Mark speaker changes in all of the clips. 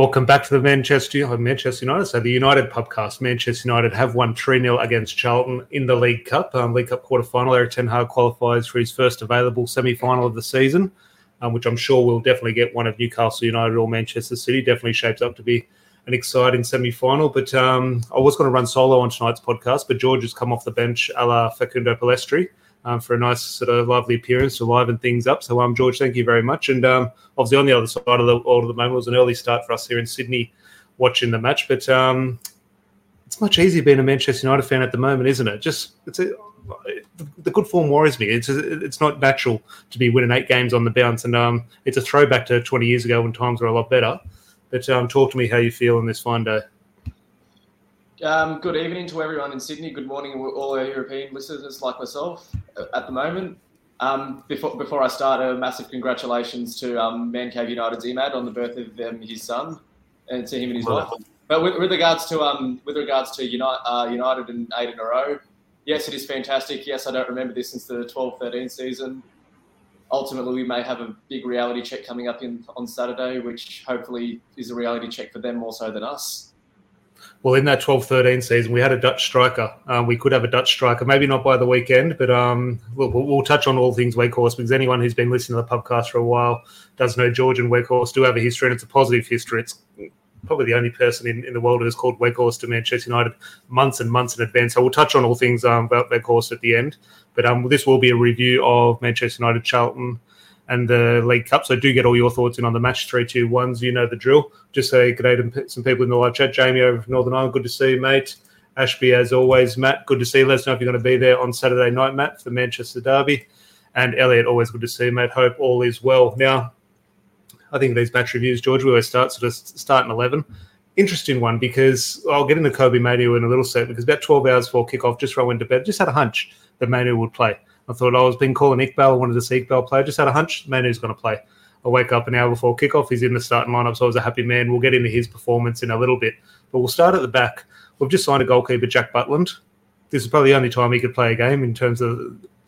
Speaker 1: Welcome back to the Manchester uh, Manchester United. So the United podcast. Manchester United have won 3 0 against Charlton in the League Cup. Um, League Cup quarter final. Erik Ten Hag qualifies for his first available semi final of the season, um, which I'm sure will definitely get one of Newcastle United or Manchester City. Definitely shapes up to be an exciting semi final. But um, I was going to run solo on tonight's podcast, but George has come off the bench a la Facundo Pellistri um, for a nice sort of lovely appearance to liven things up. So, um, George, thank you very much. And um, obviously, on the other side of the world at the moment, it was an early start for us here in Sydney watching the match. But um, it's much easier being a Manchester United fan at the moment, isn't it? Just it's a, the good form worries me. It's it's not natural to be winning eight games on the bounce, and um, it's a throwback to 20 years ago when times were a lot better. But um, talk to me how you feel in this fine day.
Speaker 2: Um, good evening to everyone in Sydney. Good morning, to all our European listeners like myself uh, at the moment. Um, before, before I start, a massive congratulations to um, Man Cave United's Emad on the birth of um, his son, and to him and his wife. But with, with, regards to um, with regards to United, uh, United and eight in a row, yes, it is fantastic. Yes, I don't remember this since the 12-13 season. Ultimately, we may have a big reality check coming up in on Saturday, which hopefully is a reality check for them more so than us
Speaker 1: well, in that 12 13 season, we had a Dutch striker. Um, we could have a Dutch striker, maybe not by the weekend, but um, we'll, we'll, touch on all things Weghorst because anyone who's been listening to the podcast for a while does know George and Weghorst do have a history, and it's a positive history. It's probably the only person in, in the world who has called Weghorst to Manchester United months and months in advance. So we'll touch on all things um, about Weghorst at the end. But um, this will be a review of Manchester United Charlton and the League Cup. So do get all your thoughts in on the match three, two, ones. You know the drill. Just say good day to some people in the live chat. Jamie over from Northern Ireland, good to see you, mate. Ashby, as always, Matt, good to see you. Let us know if you're going to be there on Saturday night, Matt, for Manchester Derby. And Elliot, always good to see you, mate. Hope all is well. Now, I think these match reviews, George, we always start sort of start in 11. Interesting one because I'll get into Kobbie Mainoo in a little second because about 12 hours before kickoff, just before I went to bed, just had a hunch that Mainoo would play. I thought I was being called an Iqbal. I wanted to see Iqbal play. I just had a hunch Mainoo's going to play. I wake up an hour before kickoff. He's in the starting lineup, so I was a happy man. We'll get into his performance in a little bit, but we'll start at the back. We've just signed a goalkeeper, Jack Butland. This is probably the only time he could play a game in terms of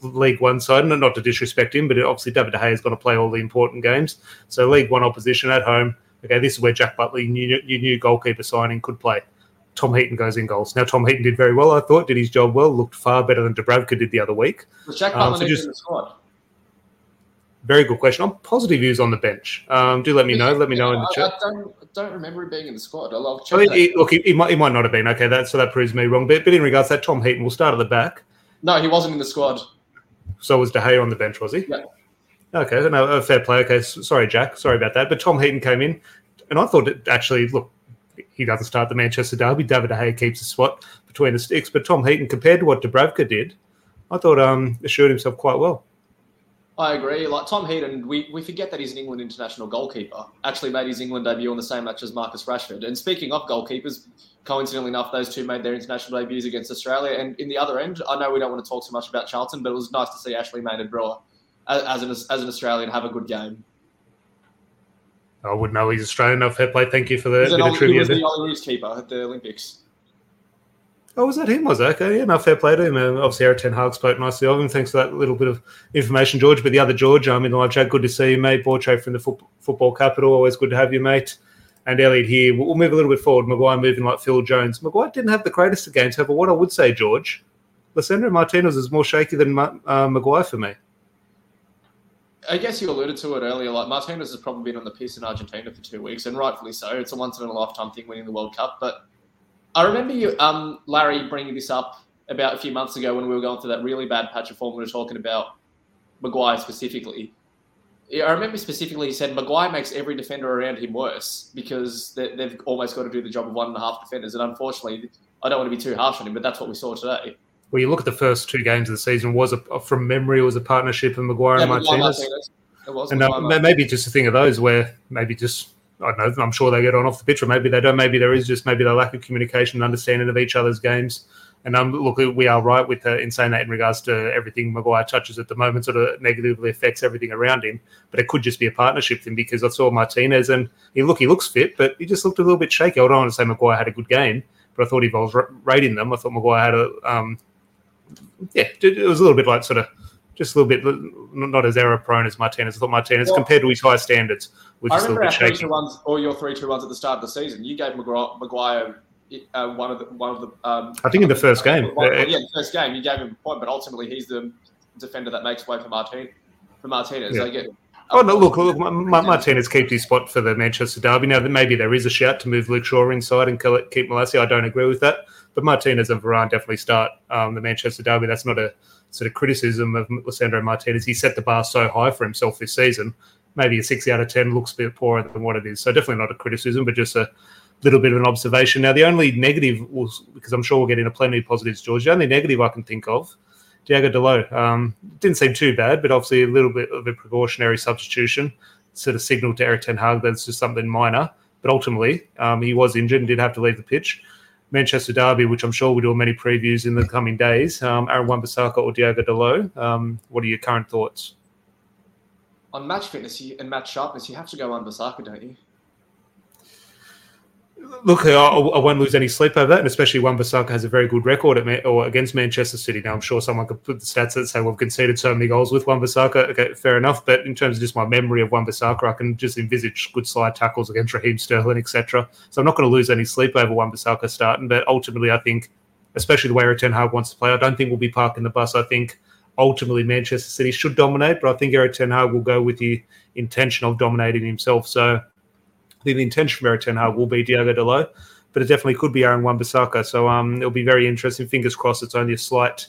Speaker 1: League One side. And not to disrespect him, but obviously David De Gea is going to play all the important games. So League One opposition at home. Okay, this is where Jack Butland, your new goalkeeper signing, could play. Tom Heaton goes in goals. Now, Tom Heaton did very well, I thought, did his job well, looked far better than Dubravka did the other week.
Speaker 2: Was Jack um, so just, in the squad?
Speaker 1: Very good question. I'm positive views on the bench. Um, do let me know. Let me know in the chat.
Speaker 2: I don't, don't remember him being in the squad. I'll
Speaker 1: check oh, he, look, he, he, might, he might not have been. Okay, that, so that proves me wrong. But, but in regards to that, Tom Heaton will start at the back.
Speaker 2: No, he wasn't in the squad.
Speaker 1: So was De Gea on the bench, was he?
Speaker 2: Yeah.
Speaker 1: Okay, no, fair play. Okay, sorry, Jack. Sorry about that. But Tom Heaton came in, and I thought it actually, look, he doesn't start the Manchester derby. David De Gea keeps the spot between the sticks. But Tom Heaton, compared to what Dubravka did, I thought um, assured himself quite well.
Speaker 2: I agree. Like Tom Heaton, we, we forget that he's an England international goalkeeper. Actually made his England debut on the same match as Marcus Rashford. And speaking of goalkeepers, coincidentally enough, those two made their international debuts against Australia. And in the other end, I know we don't want to talk too much about Charlton, but it was nice to see Ashley Maynard-Brewer as an, as an Australian have a good game.
Speaker 1: I wouldn't know he's Australian. Fair play. Thank you for the, bit of trivia. He
Speaker 2: was the Olyroos keeper at the Olympics.
Speaker 1: Oh, was that him? Was that okay? Yeah, no, fair play to him. Um, obviously, Erik Ten Hag spoke nicely of him. Thanks for that little bit of information, George. But the other George, I'm um, in the live chat. Good to see you, mate. Borche from the foot, football capital. Always good to have you, mate. And Elliot here. We'll move a little bit forward. Maguire moving like Phil Jones. Maguire didn't have the greatest of games. However, what I would say, George, Lisandro Martinez is more shaky than uh, Maguire for me.
Speaker 2: I guess you alluded to it earlier. Like Martinez has probably been on the piss in Argentina for two weeks, and rightfully so. It's a once in a lifetime thing winning the World Cup. But I remember you, um, Larry, bringing this up about a few months ago when we were going through that really bad patch of form. We were talking about Maguire specifically. I remember specifically he said Maguire makes every defender around him worse because they, have almost got to do the job of one and a half defenders. And unfortunately, I don't want to be too harsh on him, but that's what we saw today
Speaker 1: well, you look at the first two games of the season, was a, from memory, it was a partnership of Maguire yeah, and Martinez. Martinez. It was and uh, maybe just a thing of those where maybe just I don't know. I'm sure they get on off the pitch, or maybe they don't. Maybe there is just maybe the lack of communication and understanding of each other's games. And um, look, we are right with uh, in saying that in regards to everything Maguire touches at the moment, sort of negatively affects everything around him. But it could just be a partnership thing because I saw Martinez and he look he looks fit, but he just looked a little bit shaky. I don't want to say Maguire had a good game, but I thought he was rating them, I thought Maguire had a um, yeah, it was a little bit like sort of just a little bit not as error prone as Martinez. I thought Martinez well, compared to his high standards was just a little bit shaky.
Speaker 2: Ones, or your three two ones at the start of the season. You gave Maguire uh, one of the one of the. Um,
Speaker 1: I think in the first game.
Speaker 2: One, yeah, the first game you gave him a point, but ultimately he's the defender that makes way for Martin for Martinez. Yeah. They get.
Speaker 1: Oh no! Look, look. Martinez keeps his spot for the Manchester derby. Now, maybe there is a shout to move Luke Shaw inside and keep Malacia. I don't agree with that, but Martinez and Varane definitely start um, the Manchester derby. That's not a sort of criticism of Lisandro Martinez. He set the bar so high for himself this season. Maybe a six out of ten looks a bit poorer than what it is. So definitely not a criticism, but just a little bit of an observation. Now, the only negative was because I'm sure we'll get into plenty of positives, George. The only negative I can think of, Diogo Dalot, um, didn't seem too bad, but obviously a little bit of a precautionary substitution, sort of signal to Erik Ten Hag that's just something minor. But ultimately, um, he was injured and did have to leave the pitch. Manchester Derby, which I'm sure we'll do many previews in the coming days. Um, Aaron Wan-Bissaka or Diogo Dalot. Um, what are your current thoughts?
Speaker 2: On match fitness and match sharpness, you have to go Wan-Bissaka, don't you?
Speaker 1: Look, I, I, won't lose any sleep over that, and especially Wan-Bissaka has a very good record at or against Manchester City. Now, I'm sure someone could put the stats that say we've conceded so many goals with Wan-Bissaka. Okay, fair enough, but in terms of just my memory of Wan-Bissaka, I can just envisage good slide tackles against Raheem Sterling, etc. So I'm not going to lose any sleep over Wan-Bissaka starting, but ultimately, I think, especially the way Ten Hag wants to play, I don't think we'll be parking the bus. I think ultimately Manchester City should dominate, but I think Ten Hag will go with the intention of dominating himself. So the intention for Erik Ten Hag will be Diogo Dalot, but it definitely could be Aaron Wan-Bissaka. So um, it'll be very interesting. Fingers crossed it's only a slight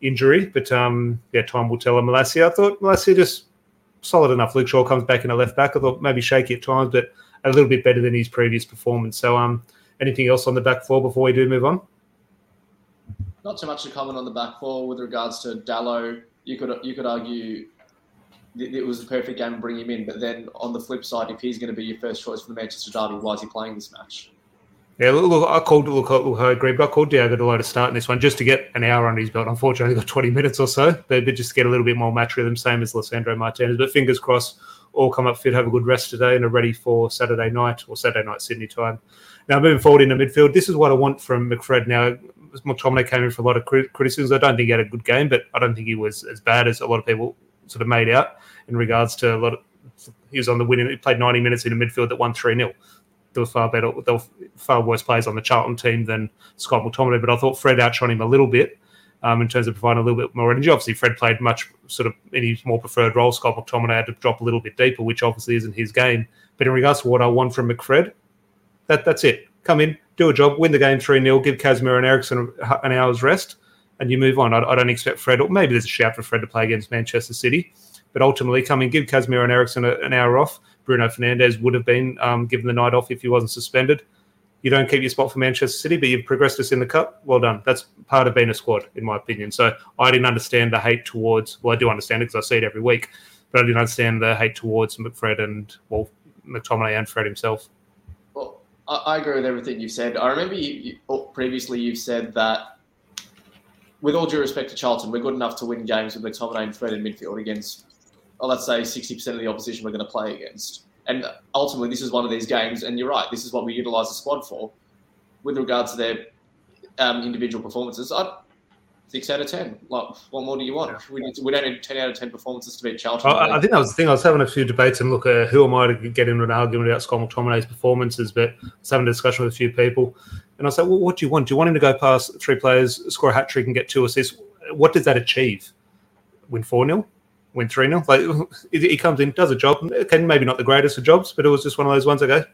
Speaker 1: injury, but um, yeah, time will tell. And Malacia, I thought Malacia just solid enough. Luke Shaw comes back in a left back. I thought maybe shaky at times, but a little bit better than his previous performance. So um, anything else on the back four before we do move on?
Speaker 2: Not too much to comment on the back four with regards to Dalot. You could you could argue it was a perfect game to bring him in. But then on the flip side, if he's going to be your first choice for the Manchester Derby, why is he playing this match?
Speaker 1: Yeah, look, look I called look, look, I agree, but I called Diogo Dalot to start in this one just to get an hour under his belt. Unfortunately, got 20 minutes or so, but, just to get a little bit more match rhythm, same as Lisandro Martinez. But fingers crossed, all come up fit, have a good rest today, and are ready for Saturday night or Saturday night Sydney time. Now, moving forward in the midfield, this is what I want from McFred. Now, McTominay came in for a lot of criticisms. I don't think he had a good game, but I don't think he was as bad as a lot of people sort of made out in regards to a lot of. He was on the winning. He played 90 minutes in a midfield that won 3 0. There were far better, there were far worse players on the Charlton team than Scott McTominay, but I thought Fred outshone him a little bit um, in terms of providing a little bit more energy. Obviously, Fred played much sort of in his more preferred role. Scott McTominay had to drop a little bit deeper, which obviously isn't his game. But in regards to what I want from McFred, that that's it. Come in, do a job, win the game 3 0, give Casemiro and Eriksen an hour's rest, and you move on. I, I don't expect Fred, or maybe there's a shout for Fred to play against Manchester City. But ultimately, come and give Casemiro and Eriksen an hour off. Bruno Fernandes would have been um, given the night off if he wasn't suspended. You don't keep your spot for Manchester City, but you've progressed us in the cup. Well done. That's part of being a squad, in my opinion. So I didn't understand the hate towards. Well, I do understand it because I see it every week, but I didn't understand the hate towards McFred and well, McTominay and Fred himself.
Speaker 2: Well, I, agree with everything you've said. I remember you, you, oh, previously you've said that with all due respect to Charlton, we're good enough to win games with McTominay and Fred in midfield against oh, let's say 60% of the opposition we're going to play against. And ultimately, this is one of these games, and you're right, this is what we utilise the squad for. With regards to their um, individual performances, I'd, six out of ten. Like, what more do you want? We, need to, we don't need ten out of ten performances to beat Charlton.
Speaker 1: I, I think that was the thing. I was having a few debates and look, uh, who am I to get into an argument about Scott McTominay's performances? But I was having a discussion with a few people, and I said, well, what do you want? Do you want him to go past three players, score a hat trick, and get two assists? What does that achieve? Win four 0 win 3 0. Like he comes in, does a job. Can maybe not the greatest of jobs, but it was just one of those ones I go.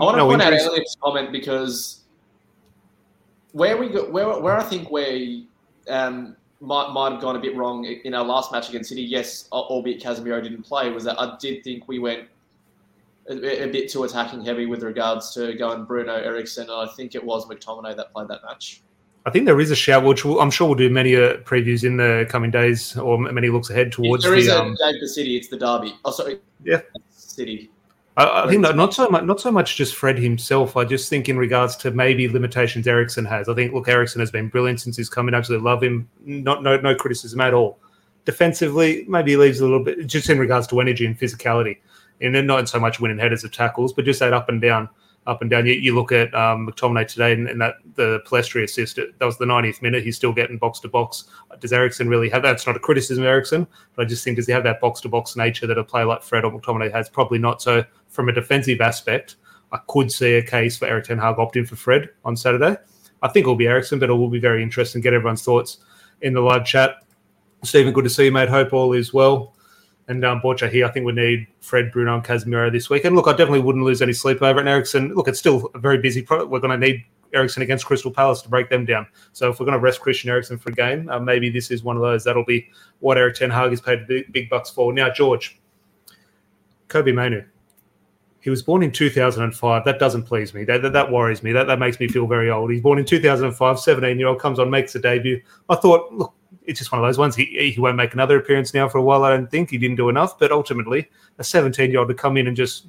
Speaker 2: I want to no point injuries. out Elliot's comment because where we go, where where I think we um, might might have gone a bit wrong in our last match against City. Yes, albeit Casemiro didn't play, was that I did think we went a, a bit too attacking heavy with regards to going Bruno Eriksen. And I think it was McTominay that played that match.
Speaker 1: I think there is a shout, which we'll, I'm sure we'll do many uh, previews in the coming days or many looks ahead towards.
Speaker 2: If there is
Speaker 1: the,
Speaker 2: a um, game for City, it's the derby. Oh, sorry.
Speaker 1: Yeah,
Speaker 2: City.
Speaker 1: I, I think not, not so much, not so much just Fred himself. I just think in regards to maybe limitations Eriksen has. I think look, Eriksen has been brilliant since he's come in. Absolutely love him. Not no no criticism at all. Defensively, maybe he leaves a little bit just in regards to energy and physicality, and then not so much winning headers of tackles, but just that up and down up and down. You, you look at um, McTominay today and, and, that the Pellistri assist, that was the 90th minute. He's still getting box to box. Does Eriksen really have that? It's not a criticism of Eriksen, but I just think does he have that box to box nature that a player like Fred or McTominay has? Probably not. So from a defensive aspect, I could see a case for Erik Ten Hag opting for Fred on Saturday. I think it'll be Eriksen, but it will be very interesting. Get everyone's thoughts in the live chat. Stephen, good to see you, mate. Hope all is well. And um, Borja here, I think we need Fred, Bruno, and Casemiro this week. And look, I definitely wouldn't lose any sleep over it. Eriksen, look, it's still a very busy. Pro- we're going to need Eriksen against Crystal Palace to break them down. So if we're going to rest Christian Eriksen for a game, uh, maybe this is one of those. That'll be what Erik Ten Hag is paid big, big bucks for. Now, George, Kobbie Mainoo. He was born in 2005. That doesn't please me. That, that, that, worries me. That, that makes me feel very old. He's born in 2005, 17 year old, comes on, makes a debut. I thought, look, it's just one of those ones. He, he won't make another appearance now for a while. I don't think he didn't do enough. But ultimately, a 17 year old to come in and just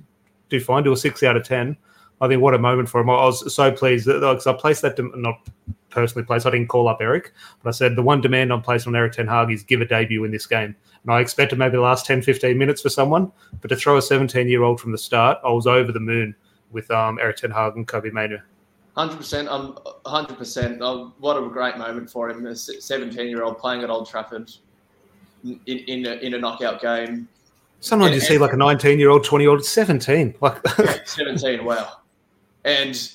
Speaker 1: do fine, do a six out of 10. I think what a moment for him. I was so pleased that because I placed that, not personally placed, I didn't call up Erik, but I said the one demand I'm placing on Erik Ten Hag is give a debut in this game. And I expected maybe the last 10, 15 minutes for someone, but to throw a 17 year old from the start, I was over the moon with um, Erik Ten Hag and Kobbie Mainoo.
Speaker 2: Hundred percent. I'm hundred percent. Oh, what a great moment for him. A seventeen-year-old playing at Old Trafford in in a, in a knockout game.
Speaker 1: Sometimes and, you see like a nineteen-year-old, twenty-year-old, seventeen. Like
Speaker 2: seventeen. Wow. And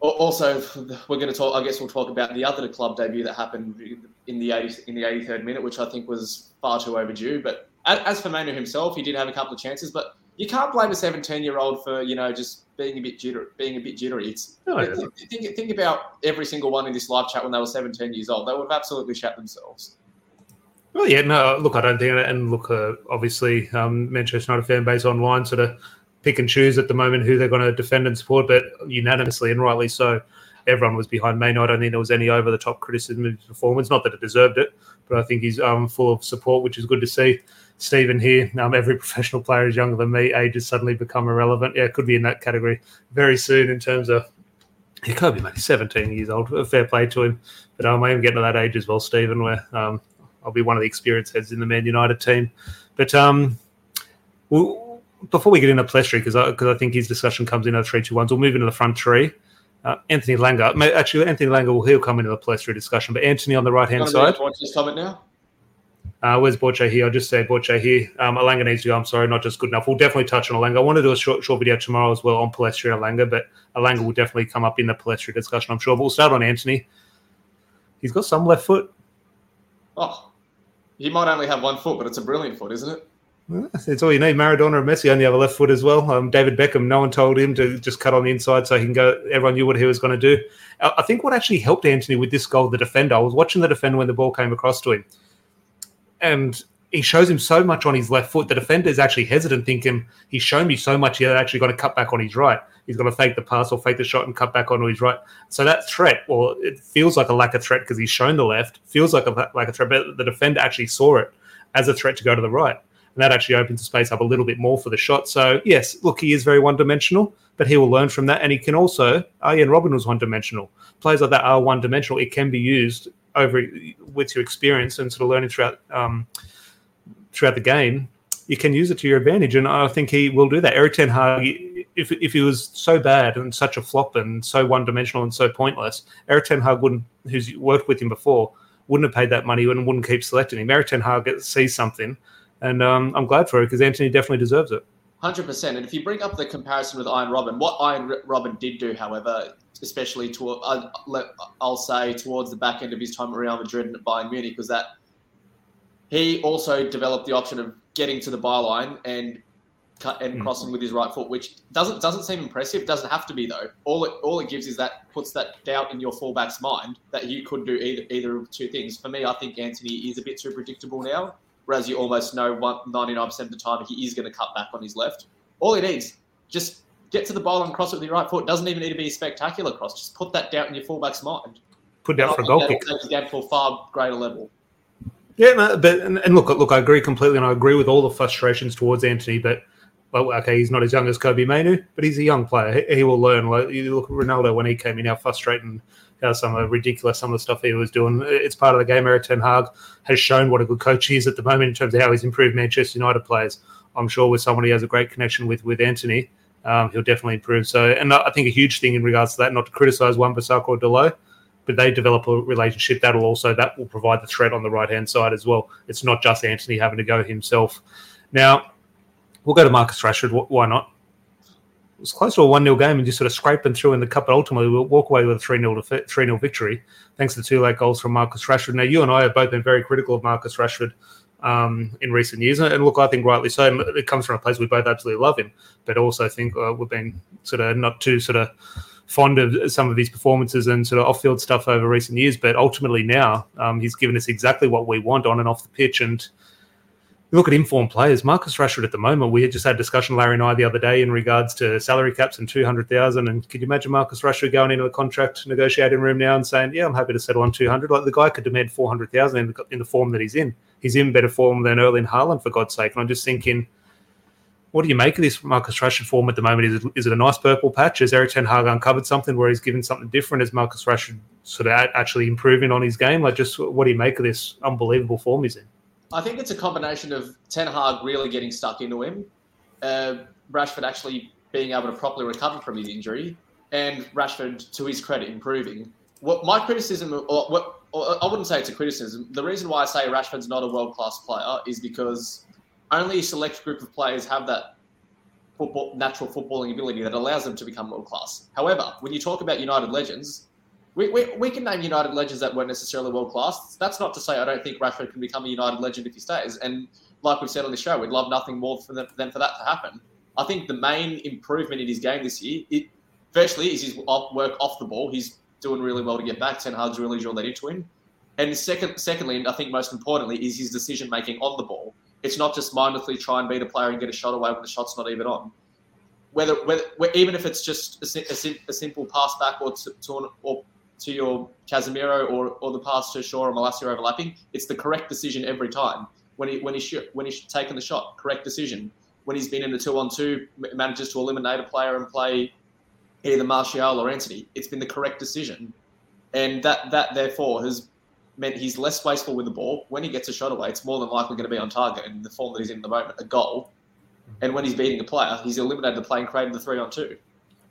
Speaker 2: also, we're going to talk. I guess we'll talk about the other club debut that happened in the 80, in the eighty-third minute, which I think was far too overdue. But as for Mainoo himself, he did have a couple of chances, but you can't blame a 17 year old for you know just being a bit jittery. Being a bit jittery. It's no, think, think, think, about every single one in this live chat when they were 17 years old. They would have absolutely shat themselves.
Speaker 1: Well, yeah, no, look, I don't think, and look, uh, obviously, um, Manchester United fan base online sort of pick and choose at the moment who they're going to defend and support, but unanimously and rightly so, everyone was behind Mainoo. I don't think there was any over the top criticism of his performance. Not that it deserved it, but I think he's um, full of support, which is good to see. Stephen here. Um, every professional player is younger than me. Age has suddenly become irrelevant. Yeah, it could be in that category very soon in terms of. He could be maybe 17 years old. Fair play to him. But um, I am even getting to that age as well, Stephen, where um, I'll be one of the experienced heads in the Man United team. But um, we'll, before we get into Pellistri, because I, cause I think his discussion comes in at 3 2 1s, we'll move into the front three. Uh, Anthony Elanga, actually, Anthony Elanga will he'll come into the Pellistri discussion, but Antony on the right hand side.
Speaker 2: Watch this comment now.
Speaker 1: Uh, where's Borche here? I'll just say Borche here. Um, Elanga needs to go. I'm sorry, not just good enough. We'll definitely touch on Elanga. I want to do a short, short video tomorrow as well on Pellistri and Elanga, but Elanga will definitely come up in the Pellistri discussion, I'm sure. But we'll start on Antony. He's got some left foot.
Speaker 2: Oh, he might only have one foot, but it's a brilliant foot, isn't it?
Speaker 1: It's all you need. Maradona and Messi only have a left foot as well. Um, David Beckham, no one told him to just cut on the inside so he can go. Everyone knew what he was going to do. I think what actually helped Antony with this goal, the defender, I was watching the defender when the ball came across to him. And he shows him so much on his left foot. The defender is actually hesitant, thinking he's shown me so much. He's actually got to cut back on his right. He's going to fake the pass or fake the shot and cut back onto his right. So that threat, well, it feels like a lack of threat because he's shown the left. Feels like a lack of threat, but the defender actually saw it as a threat to go to the right, and that actually opens the space up a little bit more for the shot. So yes, look, he is very one-dimensional, but he will learn from that, and he can also. Arjen Robben was one-dimensional. Players like that are one-dimensional. It can be used over with your experience and sort of learning throughout. Um, throughout the game, you can use it to your advantage. And I think he will do that. Erik Ten Hag, if, if he was so bad and such a flop and so one dimensional and so pointless, Erik Ten Hag wouldn't, who's worked with him before, wouldn't have paid that money and wouldn't keep selecting him. Erik Ten Hag sees something, and um, I'm glad for it because Antony definitely deserves it.
Speaker 2: Hundred percent. And if you bring up the comparison with Arjen Robben, what Arjen Robben did do, however, especially to uh, I'll say towards the back end of his time at Real Madrid and at Bayern Munich, was that he also developed the option of getting to the byline and cut and mm. crossing with his right foot, which doesn't doesn't seem impressive. Doesn't have to be though. All it all it gives is that puts that doubt in your fullback's mind that you could do either either of two things. For me, I think Antony is a bit too predictable now, whereas you almost know 99% of the time he is going to cut back on his left. All he needs just get to the ball and cross it with your right foot. Doesn't even need to be a spectacular cross. Just put that doubt in your fullback's mind.
Speaker 1: Put down for a goal kick.
Speaker 2: Take the game to a far greater level.
Speaker 1: Yeah, no, but and, and, look, look, I agree completely, and I agree with all the frustrations towards Antony. But well, okay, he's not as young as Kobbie Mainoo, but he's a young player. He, he, will learn. Like you look at Ronaldo when he came in, how frustrating, how some of ridiculous some of the stuff he was doing. It's part of the game. Erik Ten Hag has shown what a good coach he is at the moment in terms of how he's improved Manchester United players. I'm sure with someone he has a great connection with, with Antony, um, he'll definitely improve. So, and I think a huge thing in regards to that, not to criticise Wan-Bissaka or Dalot, but they develop a relationship that'll also that will provide the threat on the right hand side as well. It's not just Antony having to go himself. Now, we'll go to Marcus Rashford. Why not? It was close to a 1 0 game and just sort of scraping through in the cup, but ultimately we'll walk away with a 3 0 3 0 victory thanks to two late goals from Marcus Rashford. Now, you and I have both been very critical of Marcus Rashford um, in recent years. And look, I think rightly so. It comes from a place we both absolutely love him, but also think uh, we've been sort of not too sort of fond of some of his performances and sort of off-field stuff over recent years. But ultimately now, um, he's given us exactly what we want on and off the pitch. And look at informed players. Marcus Rashford at the moment, we had just had a discussion, Larry and I, the other day in regards to salary caps and 200,000. And could you imagine Marcus Rashford going into the contract negotiating room now and saying, yeah, I'm happy to settle on 200. Like the guy could demand 400,000 in the form that he's in. He's in better form than Erling Haaland, for God's sake. And I'm just thinking – what do you make of this Marcus Rashford form at the moment? Is it, is it a nice purple patch? Has Erik Ten Hag uncovered something where he's given something different? Is Marcus Rashford sort of actually improving on his game? Like, just what do you make of this unbelievable form he's in?
Speaker 2: I think it's a combination of Ten Hag really getting stuck into him, uh, Rashford actually being able to properly recover from his injury, and Rashford, to his credit, improving. What my criticism, or what Uh, I wouldn't say it's a criticism. The reason why I say Rashford's not a world class player is because only a select group of players have that football, natural footballing ability that allows them to become world class. However, when you talk about United legends, we, we, we can name United legends that weren't necessarily world class. That's not to say I don't think Rashford can become a United legend if he stays. And like we've said on the show, we'd love nothing more for them, than for that to happen. I think the main improvement in his game this year, it virtually is his work off the ball. He's doing really well to get back. Ten Hag's really drilled that into him. And second, secondly, and I think most importantly, is his decision making on the ball. It's not just mindlessly try and beat a player and get a shot away when the shot's not even on. Whether, whether even if it's just a, a, a simple pass back or to, to an, or to your Casemiro or, or the pass to Shaw or Malacia overlapping, it's the correct decision every time. When he when he shoot, when he's taken the shot, correct decision. When he's been in the two on two, manages to eliminate a player and play either Martial or Antony, it's been the correct decision, and that that therefore has meant he's less wasteful with the ball. When he gets a shot away, it's more than likely going to be on target. In the form that he's in at the moment, a goal. And when he's beating a player, he's eliminated the play and created the three on two.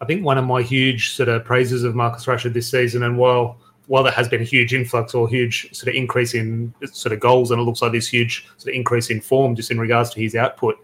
Speaker 1: I think one of my huge sort of praises of Marcus Rashford this season, and while while there has been a huge influx or huge sort of increase in sort of goals, and it looks like this huge sort of increase in form just in regards to his output,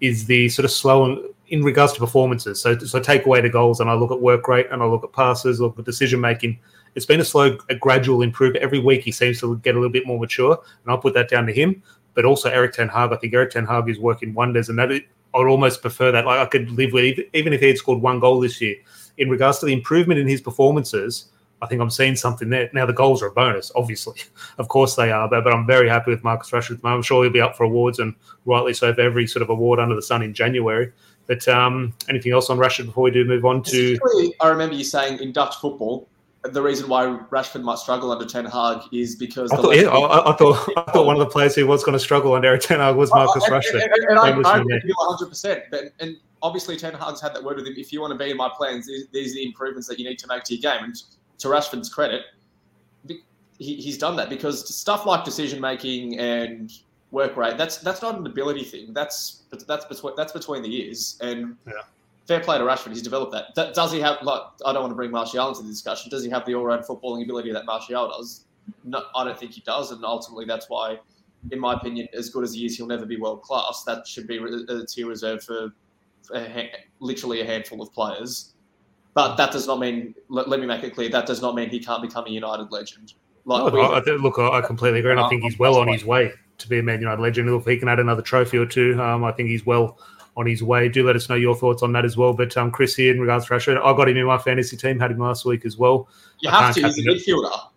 Speaker 1: is the sort of slow in regards to performances. So, so take away the goals, and I look at work rate, and I look at passes, look at decision making it's been a slow, a gradual improvement. Every week he seems to get a little bit more mature, and I'll put that down to him. But also Erik Ten Hag. I think Erik Ten Hag is working wonders, and that I'd almost prefer that. Like I could live with even if he had scored one goal this year. In regards to the improvement in his performances, I think I'm seeing something there. Now the goals are a bonus, obviously, of course they are. But, but I'm very happy with Marcus Rashford. I'm sure he'll be up for awards, and rightly so for every sort of award under the sun in January. But um, anything else on Rashford before we do move on to?
Speaker 2: I remember you saying in Dutch football, the reason why Rashford might struggle under Ten Hag is because
Speaker 1: I thought, yeah, I, I, thought I thought one of the players who was going to struggle under Ten Hag was Marcus and, Rashford.
Speaker 2: And, and, and I, I agree 100. percent And obviously, Ten Hag's had that word with him. If you want to be in my plans, these, these are the improvements that you need to make to your game. And to Rashford's credit, he, he's done that because stuff like decision making and work rate that's that's not an ability thing. That's that's between that's between the years. And yeah fair play to Rashford. He's developed that. that. Does he have like? I don't want to bring Martial into the discussion. Does he have the all-round footballing ability that Martial does? No, I don't think he does, and ultimately that's why, in my opinion, as good as he is, he'll never be world class. That should be a tier reserved for, for a ha- literally a handful of players. But that does not mean. Let, let, me make it clear. That does not mean he can't become a United legend.
Speaker 1: Like no, I, look, I completely agree, and I think he's well on his way to be a Man United legend. If he can add another trophy or two, um, I think he's well on his way. Do let us know your thoughts on that as well. But um, Chris here in regards to Rashford, I got him in my fantasy team, had him last week as well.
Speaker 2: You I have to. He's a midfielder.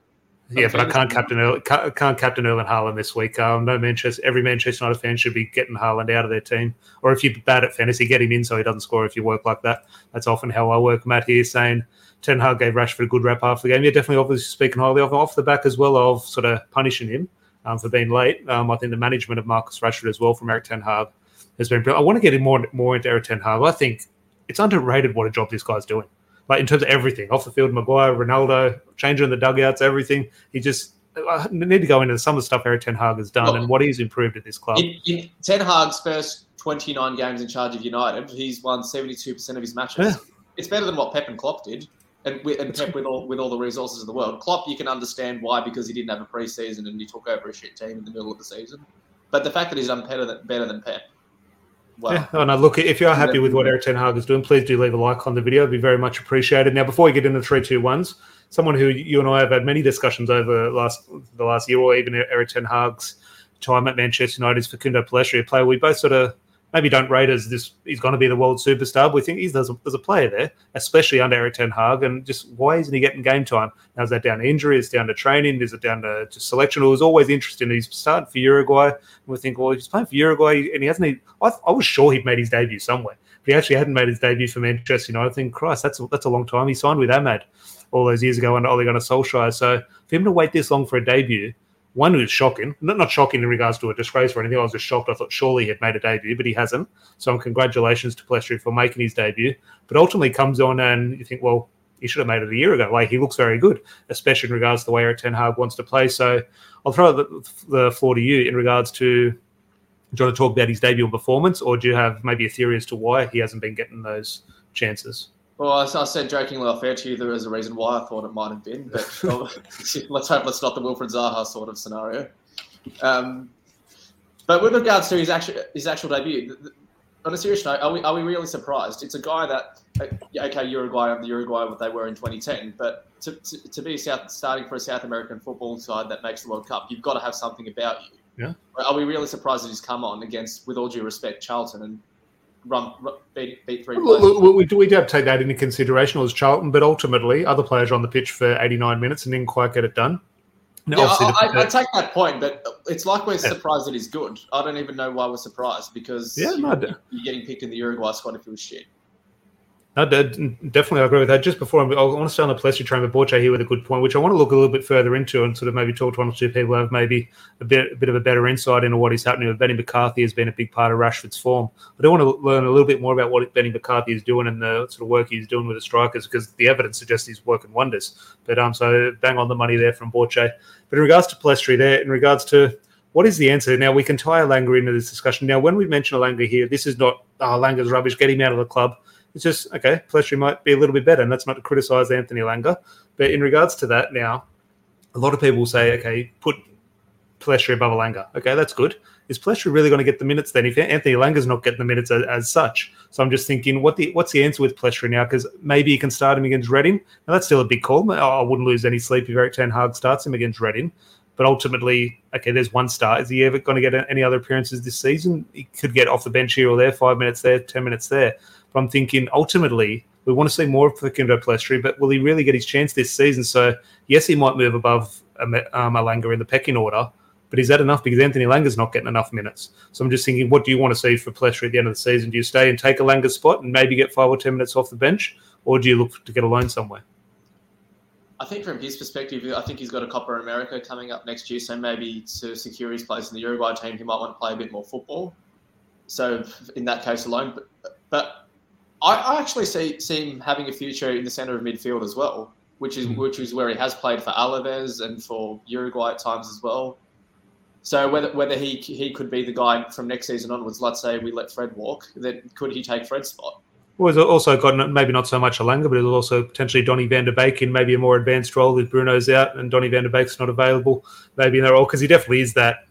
Speaker 1: Yeah, but I can't captain Earl, can't captain Erling Haaland this week. Um, no Manchester. Every Manchester United fan should be getting Haaland out of their team. Or if you're bad at fantasy, get him in so he doesn't score. If you work like that, that's often how I work. Matt here saying Ten Hag gave Rashford a good rap after the game. Yeah, definitely. Obviously speaking highly of off the back as well of sort of punishing him um, for being late. Um, I think the management of Marcus Rashford as well from Erik Ten Hag has been. I want to get more more into Erik Ten Hag. I think it's underrated what a job this guy's doing. Like in terms of everything, off the field, Maguire, Ronaldo, changing the dugouts, everything. He just I need to go into some of the stuff Erik Ten Hag has done well, and what he's improved at this club.
Speaker 2: In, in Ten Hag's first 29 games in charge of United, he's won 72% of his matches. Yeah. It's better than what Pep and Klopp did. And, with, and Pep with all with all the resources of the world. Klopp, you can understand why because he didn't have a preseason and he took over a shit team in the middle of the season. But the fact that he's done better than better than Pep.
Speaker 1: Well, yeah. Oh, no, look, if you're happy with what Erik Ten Hag is doing, please do leave a like on the video. It'd be very much appreciated. Now, before we get into three, two, ones, someone who you and I have had many discussions over last the last year, or even Erik Ten Hag's time at Manchester United, is Facundo Pellistri, a player we both sort of maybe don't rate as this. He's going to be the world superstar. But we think he's there's a, there's a player there, especially under Erik Ten Hag, and just why isn't he getting game time? Now is that down to injury? Is down to training? Is it down to selection? It was always interesting. He's starting for Uruguay, and we think, well, he's playing for Uruguay, and he hasn't. I, I was sure he'd made his debut somewhere, but he actually hadn't made his debut for Manchester United. I think, Christ, that's a, that's a long time. He signed with Ahmad all those years ago under Ole Gunnar Solskjaer. So for him to wait this long for a debut one was shocking, not, not shocking in regards to a disgrace or anything. I was just shocked. I thought surely he had made a debut, but he hasn't. So um, congratulations to Pellistri for making his debut. But ultimately comes on and you think, well, he should have made it a year ago. Like he looks very good, especially in regards to the way Erik Ten Hag wants to play. So I'll throw the, the floor to you in regards to. Do you want to talk about his debut and performance, or do you have maybe a theory as to why he hasn't been getting those chances?
Speaker 2: Well, I, I said jokingly off air to you there was a reason why I thought it might have been, but let's hope it's not the Wilfred Zaha sort of scenario. Um, but with regards to his actual his actual debut, on a serious note, are we are we really surprised? It's a guy that okay, Uruguay of the Uruguay what they were in 2010, but to, to, to be South, starting for a South American football side that makes the World Cup, you've got to have something about you.
Speaker 1: Yeah.
Speaker 2: Are we really surprised that he's come on against, with all due respect, Charlton and run, run beat, beat three.
Speaker 1: Well, we, do, we do have to take that into consideration. Was Charlton, but ultimately, other players are on the pitch for 89 minutes and didn't quite get it done.
Speaker 2: yeah, I, I, I, take that point, but it's like we're yeah. surprised that he's good. I don't even know why we're surprised because yeah, no, you're getting picked in the Uruguay squad if he was shit.
Speaker 1: No, definitely, I agree with that. Just before I want to stay on the Pellistri train with Borche here with a good point, which I want to look a little bit further into and sort of maybe talk to one or two people who have maybe a bit, a bit of a better insight into what is happening. With Benny McCarthy has been a big part of Rashford's form. But I want to learn a little bit more about what Benny McCarthy is doing and the sort of work he's doing with the strikers because the evidence suggests he's working wonders. But um, so bang on the money there from Borche. But in regards to Pellistri, there, in regards to what is the answer? Now we can tie Elanga into this discussion. Now, when we mention Elanga here, this is not oh, Elanga's rubbish. Get him out of the club it's just okay. Pellistri might be a little bit better, and that's not to criticise Anthony Elanga. But in regards to that, now a lot of people say, okay, put Pellistri above Elanga. Okay, that's good. Is Pellistri really going to get the minutes then? If Anthony Elanga's not getting the minutes as, as such, so I'm just thinking, what the what's the answer with Pellistri now? Because maybe you can start him against Reading. Now that's still a big call. I wouldn't lose any sleep if Erik Ten Hag starts him against Reading. But ultimately, okay, there's one start. Is he ever going to get any other appearances this season? He could get off the bench here or there, five minutes there, ten minutes there. But I'm thinking ultimately we want to see more of Facundo Pellistri, but will he really get his chance this season? So yes, he might move above um, Elanga in the pecking order, but is that enough? Because Anthony Elanga's not getting enough minutes. So I'm just thinking, what do you want to see for Pellistri at the end of the season? Do you stay and take a Elanga's spot and maybe get five or ten minutes off the bench, or do you look to get a loan somewhere?
Speaker 2: I think from his perspective, I think he's got a Copa America coming up next year, so maybe to secure his place in the Uruguay team, he might want to play a bit more football. So in that case alone, but, but I, I actually see, see him having a future in the centre of midfield as well, which is mm. which is where he has played for Alaves and for Uruguay at times as well. So whether whether he he could be the guy from next season onwards, let's say we let Fred walk, then could he take Fred's spot?
Speaker 1: Well, he's also got maybe not so much Elanga, but he's also potentially Donny van der Beek in maybe a more advanced role if Bruno's out and Donny van der Beek's not available, maybe in that role because he definitely is that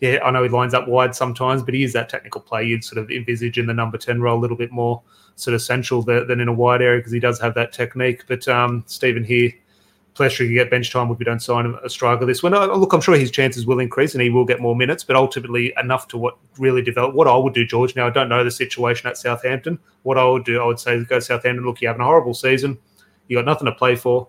Speaker 1: yeah, I know he lines up wide sometimes, but he is that technical play you'd sort of envisage in the number 10 role a little bit more sort of central than in a wide area because he does have that technique. But um, Stephen here, Pellistri can get bench time if we don't sign a striker this one. Look, I'm sure his chances will increase and he will get more minutes, but ultimately enough to what really develop. What I would do, George, now I don't know the situation at Southampton. What I would do, I would say go to Southampton, look, you're having a horrible season. You got nothing to play for.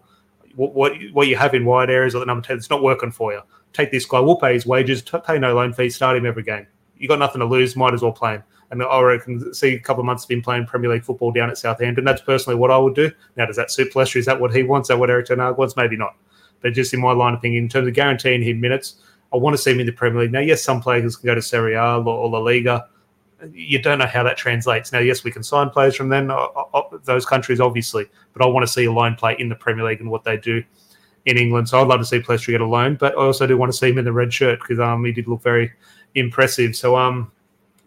Speaker 1: What, what, what you have in wide areas or the number 10, it's not working for you take this guy, we'll pay his wages, pay no loan fee, start him every game. You got nothing to lose, might as well play him. And I reckon see a couple of months of him playing Premier League football down at Southampton. That's personally what I would do. Now, does that suit Pellistri? Is that what he wants? Is that what Erik Ten Hag wants? Maybe not. But just in my line of opinion, in terms of guaranteeing him minutes, I want to see him in the Premier League. Now, yes, some players can go to Serie A or, La Liga. You don't know how that translates. Now, yes, we can sign players from then, uh, uh, those countries, obviously, but I want to see a line play in the Premier League and what they do in England. So I'd love to see Pellistri get a loan, but I also do want to see him in the red shirt because um, he did look very impressive. So um,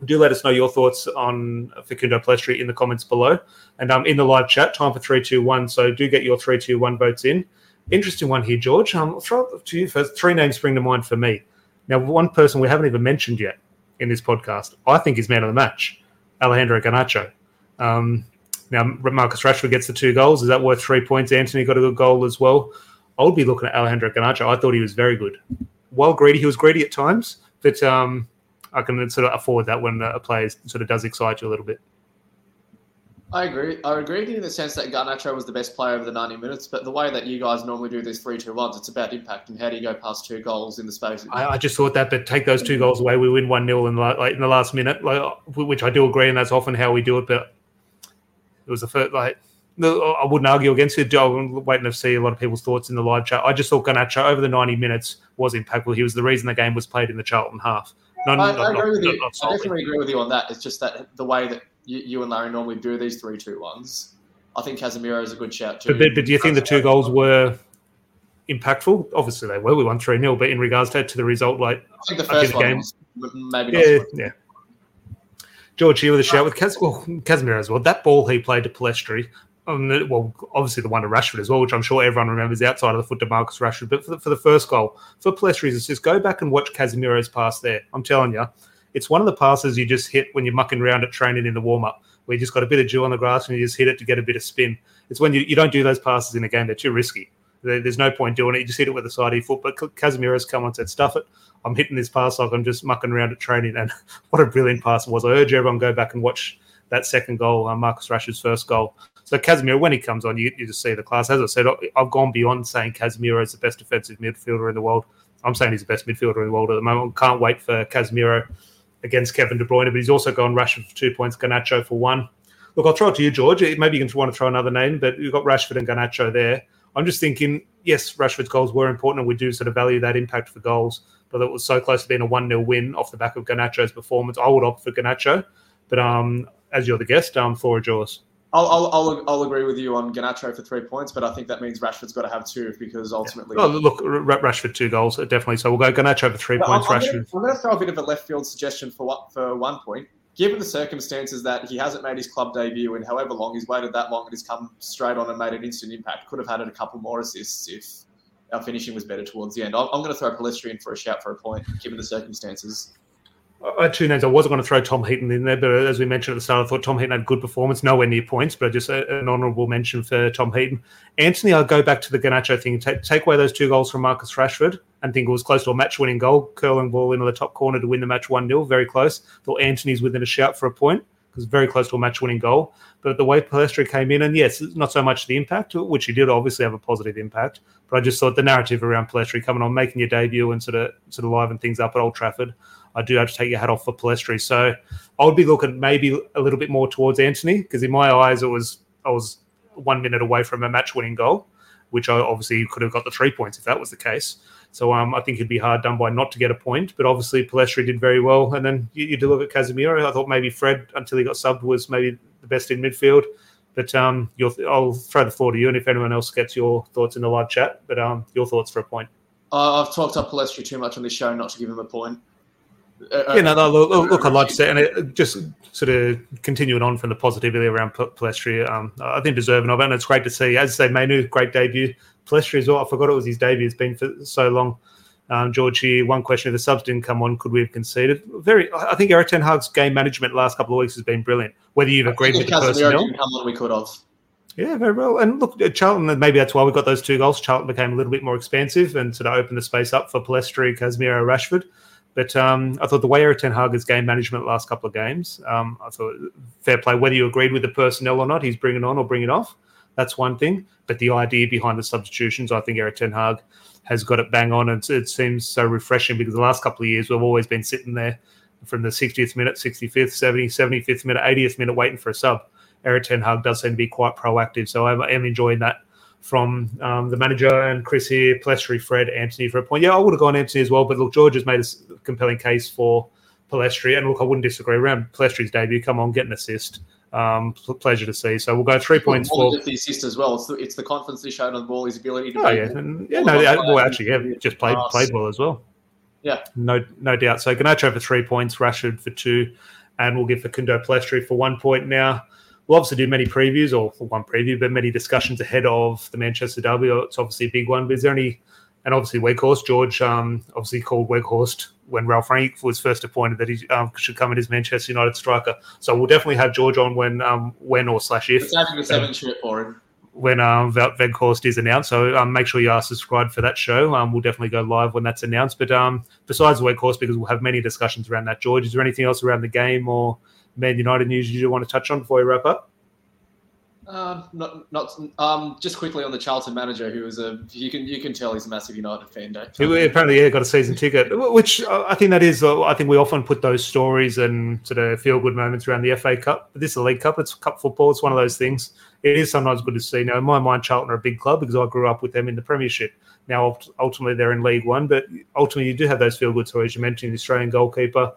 Speaker 1: do let us know your thoughts on Facundo Pellistri in the comments below. And um, in the live chat, time for 321. So do get your 321 votes in. Interesting one here, George. Um, I'll throw it to you first. Three names spring to mind for me. Now, one person we haven't even mentioned yet in this podcast, I think is man of the match, Alejandro Garnacho. Um, now, Marcus Rashford gets the two goals. Is that worth three points? Antony got a good goal as well. I would be looking at Alejandro Garnacho. I thought he was very good. While greedy, he was greedy at times, but um, I can sort of afford that when a player sort of does excite you a little bit.
Speaker 2: I agree. I agree with you in the sense that Garnacho was the best player over the 90 minutes, but the way that you guys normally do these 3 2 1s, it's about impact and how do you go past two goals in the space?
Speaker 1: I, I just thought that, but take those two goals away, we win 1 0 in, like, in the last minute, like, which I do agree, and that's often how we do it, but it was the first, like, I wouldn't argue against it. I'm waiting to see a lot of people's thoughts in the live chat. I just thought Garnacho over the 90 minutes was impactful. He was the reason the game was played in the Charlton half.
Speaker 2: Not, I, not, I, agree not, with you. I definitely agree with you on that. It's just that the way that you, you and Larry normally do these three two ones. I think Casemiro is a good shout too.
Speaker 1: But, but, do you think the two goals were impactful? Obviously they were. We won three 0 but in regards to, to the result, like
Speaker 2: I think the first one game, maybe
Speaker 1: yeah, yeah. George here with a shout with Cas- well, Casemiro as well. That ball he played to Pellistri, um, well, obviously the one to Rashford as well, which I'm sure everyone remembers outside of the foot to Marcus Rashford. But for the, for the first goal, for Pellistri's assist, go back and watch Casemiro's pass there. I'm telling you, it's one of the passes you just hit when you're mucking around at training in the warm up, where you just got a bit of dew on the grass and you just hit it to get a bit of spin. It's when you, you don't do those passes in a game, they're too risky. There's no point doing it. You just hit it with the side of your foot. But Casemiro's come on and said, stuff it. I'm hitting this pass like I'm just mucking around at training. And what a brilliant pass it was. I urge everyone go back and watch that second goal, uh, Marcus Rashford's first goal. So Casemiro, when he comes on, you, you just see the class. As I said, I've gone beyond saying Casemiro is the best defensive midfielder in the world. I'm saying he's the best midfielder in the world at the moment. Can't wait for Casemiro against Kevin De Bruyne, but he's also gone Rashford for two points, Garnacho for one. Look, I'll throw it to you, George. Maybe you can want to throw another name, but you've got Rashford and Garnacho there. I'm just thinking, yes, Rashford's goals were important, and we do sort of value that impact for goals. But it was so close to being a 1 0 win off the back of Garnacho's performance. I would opt for Garnacho. But um, as you're the guest, um, floor is yours.
Speaker 2: I'll, I'll, I'll, I'll, agree with you on Garnacho for three points, but I think that means Rashford's got to have two because ultimately.
Speaker 1: Yeah. Oh, look, Rashford two goals uh, definitely. So we'll go Garnacho for three points.
Speaker 2: I'm,
Speaker 1: Rashford.
Speaker 2: I'm going to throw a bit of a left field suggestion for what for one point. Given the circumstances that he hasn't made his club debut in however long he's waited that long and he's come straight on and made an instant impact, could have had a couple more assists if our finishing was better towards the end. I'm, I'm going to throw Pellistri for a shout for a point, given the circumstances.
Speaker 1: I had two names. I wasn't going to throw Tom Heaton in there, but as we mentioned at the start, I thought Tom Heaton had good performance, nowhere near points, but just an honourable mention for Tom Heaton. Antony, I'll go back to the Garnacho thing. Take, take away those two goals from Marcus Rashford and think it was close to a match winning goal, curling ball into the top corner to win the match 1 0, very close. Thought Antony's within a shout for a point because very close to a match winning goal. But the way Pellistri came in, and yes, not so much the impact, which he did obviously have a positive impact, but I just thought the narrative around Pellistri coming on, making your debut and sort of sort of liven things up at Old Trafford I do have to take your hat off for Pellistri. So I would be looking maybe a little bit more towards Antony because in my eyes it was I was one minute away from a match winning goal, which I obviously could have got the three points if that was the case. So um, I think it'd be hard done by not to get a point. But obviously Pellistri did very well. And then you, you do look at Casemiro. I thought maybe Fred until he got subbed was maybe the best in midfield. But um, I'll throw the floor to you, and if anyone else gets your thoughts in the live chat, but um, your thoughts for a point.
Speaker 2: Uh, I've talked up Pellistri too much on this show not to give him a point.
Speaker 1: Uh, yeah, no, no, look, look, I'd like to say, and it, just sort of continuing on from the positivity around Pellistri, um, I think deserving of it, and it's great to see. As they say, Mainoo, great debut. Pellistri as well. I forgot it was his debut. It's been for so long. Um, George here, one question: If the subs didn't come on, could we have conceded? Very, I think Erik ten Hag's game management last couple of weeks has been brilliant. Whether you've agreed with the personnel,
Speaker 2: come on, we could have.
Speaker 1: Yeah, very well. And look, Charlton, maybe that's why we got those two goals. Charlton became a little bit more expansive and sort of opened the space up for Pellistri, Casemiro, Rashford. But um, I thought the way Erik Ten Hag's game management last couple of games, um, I thought fair play. Whether you agreed with the personnel or not, he's bringing on or bringing off. That's one thing. But the idea behind the substitutions, I think Erik Ten Hag has got it bang on. And it seems so refreshing because the last couple of years we've always been sitting there from the 60th minute, 65th, 70, 75th minute, 80th minute waiting for a sub. Erik Ten Hag does seem to be quite proactive. So I am enjoying that from um, the manager and Chris here, Pellistri, Fred, Antony for a point. Yeah, I would have gone Antony as well, but look, George has made a compelling case for Pellistri, and look, I wouldn't disagree. Around Pellistri's debut, come on, get an assist. Um, pleasure to see. So we'll go three points
Speaker 2: for the assist as well. It's the, it's the confidence he showed on the ball, his ability to.
Speaker 1: Oh yeah, and, yeah, no, well, actually, yeah, just played played well as well.
Speaker 2: Yeah,
Speaker 1: no, no doubt. So Garnacho for three points, Rashford for two, and we'll give Facundo Pellistri for one point now. We'll obviously do many previews, or one preview, but many discussions ahead of the Manchester Derby. It's obviously a big one. But is there any, and obviously Weghorst, George um, obviously called Weghorst when Ralf Rangnick was first appointed that he um, should come in as Manchester United striker. So we'll definitely have George on when, um, when or slash if.
Speaker 2: It's having the seven shirt for him
Speaker 1: when um, Weghorst is announced. So um, make sure you are subscribed for that show. Um, we'll definitely go live when that's announced. But um, besides Weghorst, because we'll have many discussions around that, George, is there anything else around the game or Man United news you do want to touch on before we wrap up?
Speaker 2: Um, not, not, um, just quickly on the Charlton manager, who was a, you can, you can tell he's a massive United fan. Don't
Speaker 1: he apparently, yeah, got a season ticket, which I think that is. Uh, I think we often put those stories and sort of feel good moments around the FA Cup. But this is a League Cup. It's cup football. It's one of those things. It is sometimes good to see. Now, in my mind, Charlton are a big club because I grew up with them in the Premiership. Now, ultimately, they're in League One, but ultimately, you do have those feel good stories. You mentioned the Australian goalkeeper,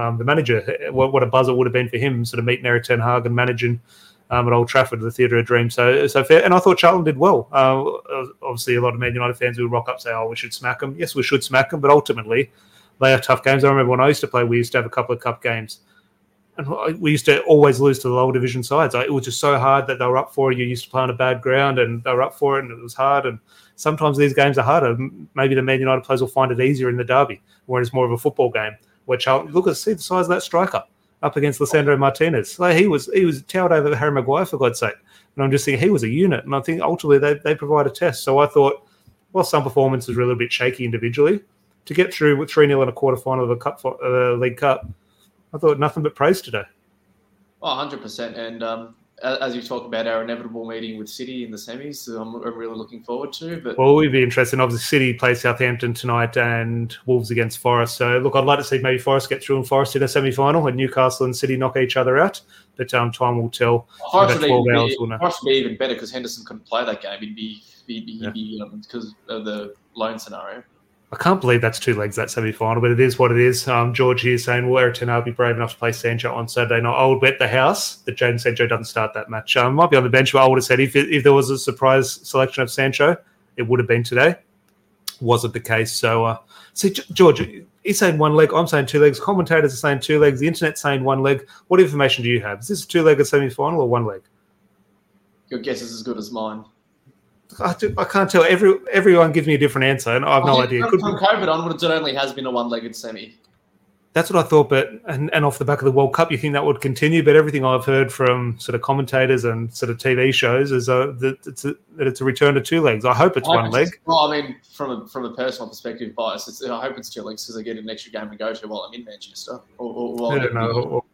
Speaker 1: um, the manager. What, what a buzz it would have been for him, sort of meeting Erik ten Hag and managing um, at Old Trafford, the Theatre of Dreams. So, so fair. And I thought Charlton did well. Uh, obviously, a lot of Man United fans will rock up and say, "Oh, we should smack them." Yes, we should smack them, but ultimately, they are tough games. I remember when I used to play, we used to have a couple of cup games, and we used to always lose to the lower division sides. It was just so hard that they were up for it. You used to play on a bad ground, and they were up for it, and it was hard. And sometimes these games are harder. Maybe the Man United players will find it easier in the derby, where it's more of a football game. Where Charlton, look at see the size of that striker up against Lisandro Martinez. Like he was he was towered over Harry Maguire for God's sake. And I'm just thinking he was a unit. And I think ultimately they, they provide a test. So I thought, well, some performances were a little bit shaky individually. To get through with 3 0 in a quarter final of a cup uh, League Cup, I thought nothing but praise today.
Speaker 2: Oh, 100%. And um, as you talk about our inevitable meeting with City in the semis, I'm, I'm really looking forward to. But
Speaker 1: well, we'd be interested. Obviously, City play Southampton tonight and Wolves against Forest. So look, I'd like to see maybe Forest get through and Forest in a semi-final, and Newcastle and City knock each other out. But um, time will tell.
Speaker 2: Forest would, even be, would be even better because Henderson couldn't play that game. He'd be he'd be, he'd be um, because of the loan scenario.
Speaker 1: I can't believe that's two legs that semi final, but it is what it is. Um, George here saying, Will Erik Ten be brave enough to play Sancho on Saturday night? I would bet the house that Jadon Sancho doesn't start that match. Um, might be on the bench, but I would have said if, it, if there was a surprise selection of Sancho, it would have been today. Wasn't the case. So, uh, see, George, he's saying one leg. I'm saying two legs. Commentators are saying two legs. The internet's saying one leg. What information do you have? Is this a two legged semi final or one leg?
Speaker 2: Your guess is as good as mine.
Speaker 1: I, I can't tell. Every everyone gives me a different answer, and I have no idea.
Speaker 2: From, from COVID onwards, it only has been a one-legged semi.
Speaker 1: That's what I thought, but and, and off the back of the World Cup, you think that would continue. But everything I've heard from sort of commentators and sort of TV shows is uh, that it's a, that it's a return to two legs. I hope it's I one leg.
Speaker 2: Well, I mean, from a, from a personal perspective, bias, I hope it's two legs because I get an extra game to go to while I'm in Manchester. Or, or, or,
Speaker 1: or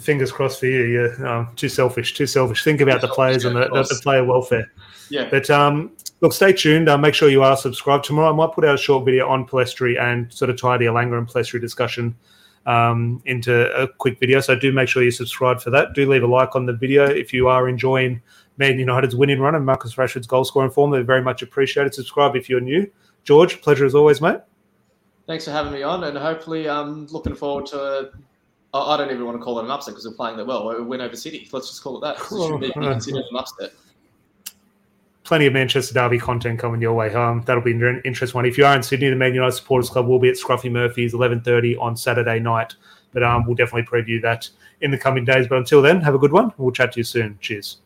Speaker 1: fingers crossed for you. You're um, too selfish. Too selfish. Think about the players and the, the, player welfare.
Speaker 2: Yeah.
Speaker 1: But um, look, stay tuned. Uh, make sure you are subscribed. Tomorrow, I might put out a short video on Pellistri and sort of tie the Elanga and Pellistri discussion um, into a quick video. So do make sure you subscribe for that. Do leave a like on the video if you are enjoying Man United's winning run and Marcus Rashford's goal scoring form. They're very much appreciated. Subscribe if you're new. George, pleasure as always, mate.
Speaker 2: Thanks for having me on, and hopefully, I'm um, looking forward to. I don't even want to call it an upset because we're playing that well. We win over City. Let's just call it that. It should be considered an upset
Speaker 1: plenty of Manchester Derby content coming your way. Um, that'll be an interesting one. If you are in Sydney, the Man United Supporters Club will be at Scruffy Murphy's 11.30 on Saturday night. But um, we'll definitely preview that in the coming days. But until then, have a good one. We'll chat to you soon. Cheers.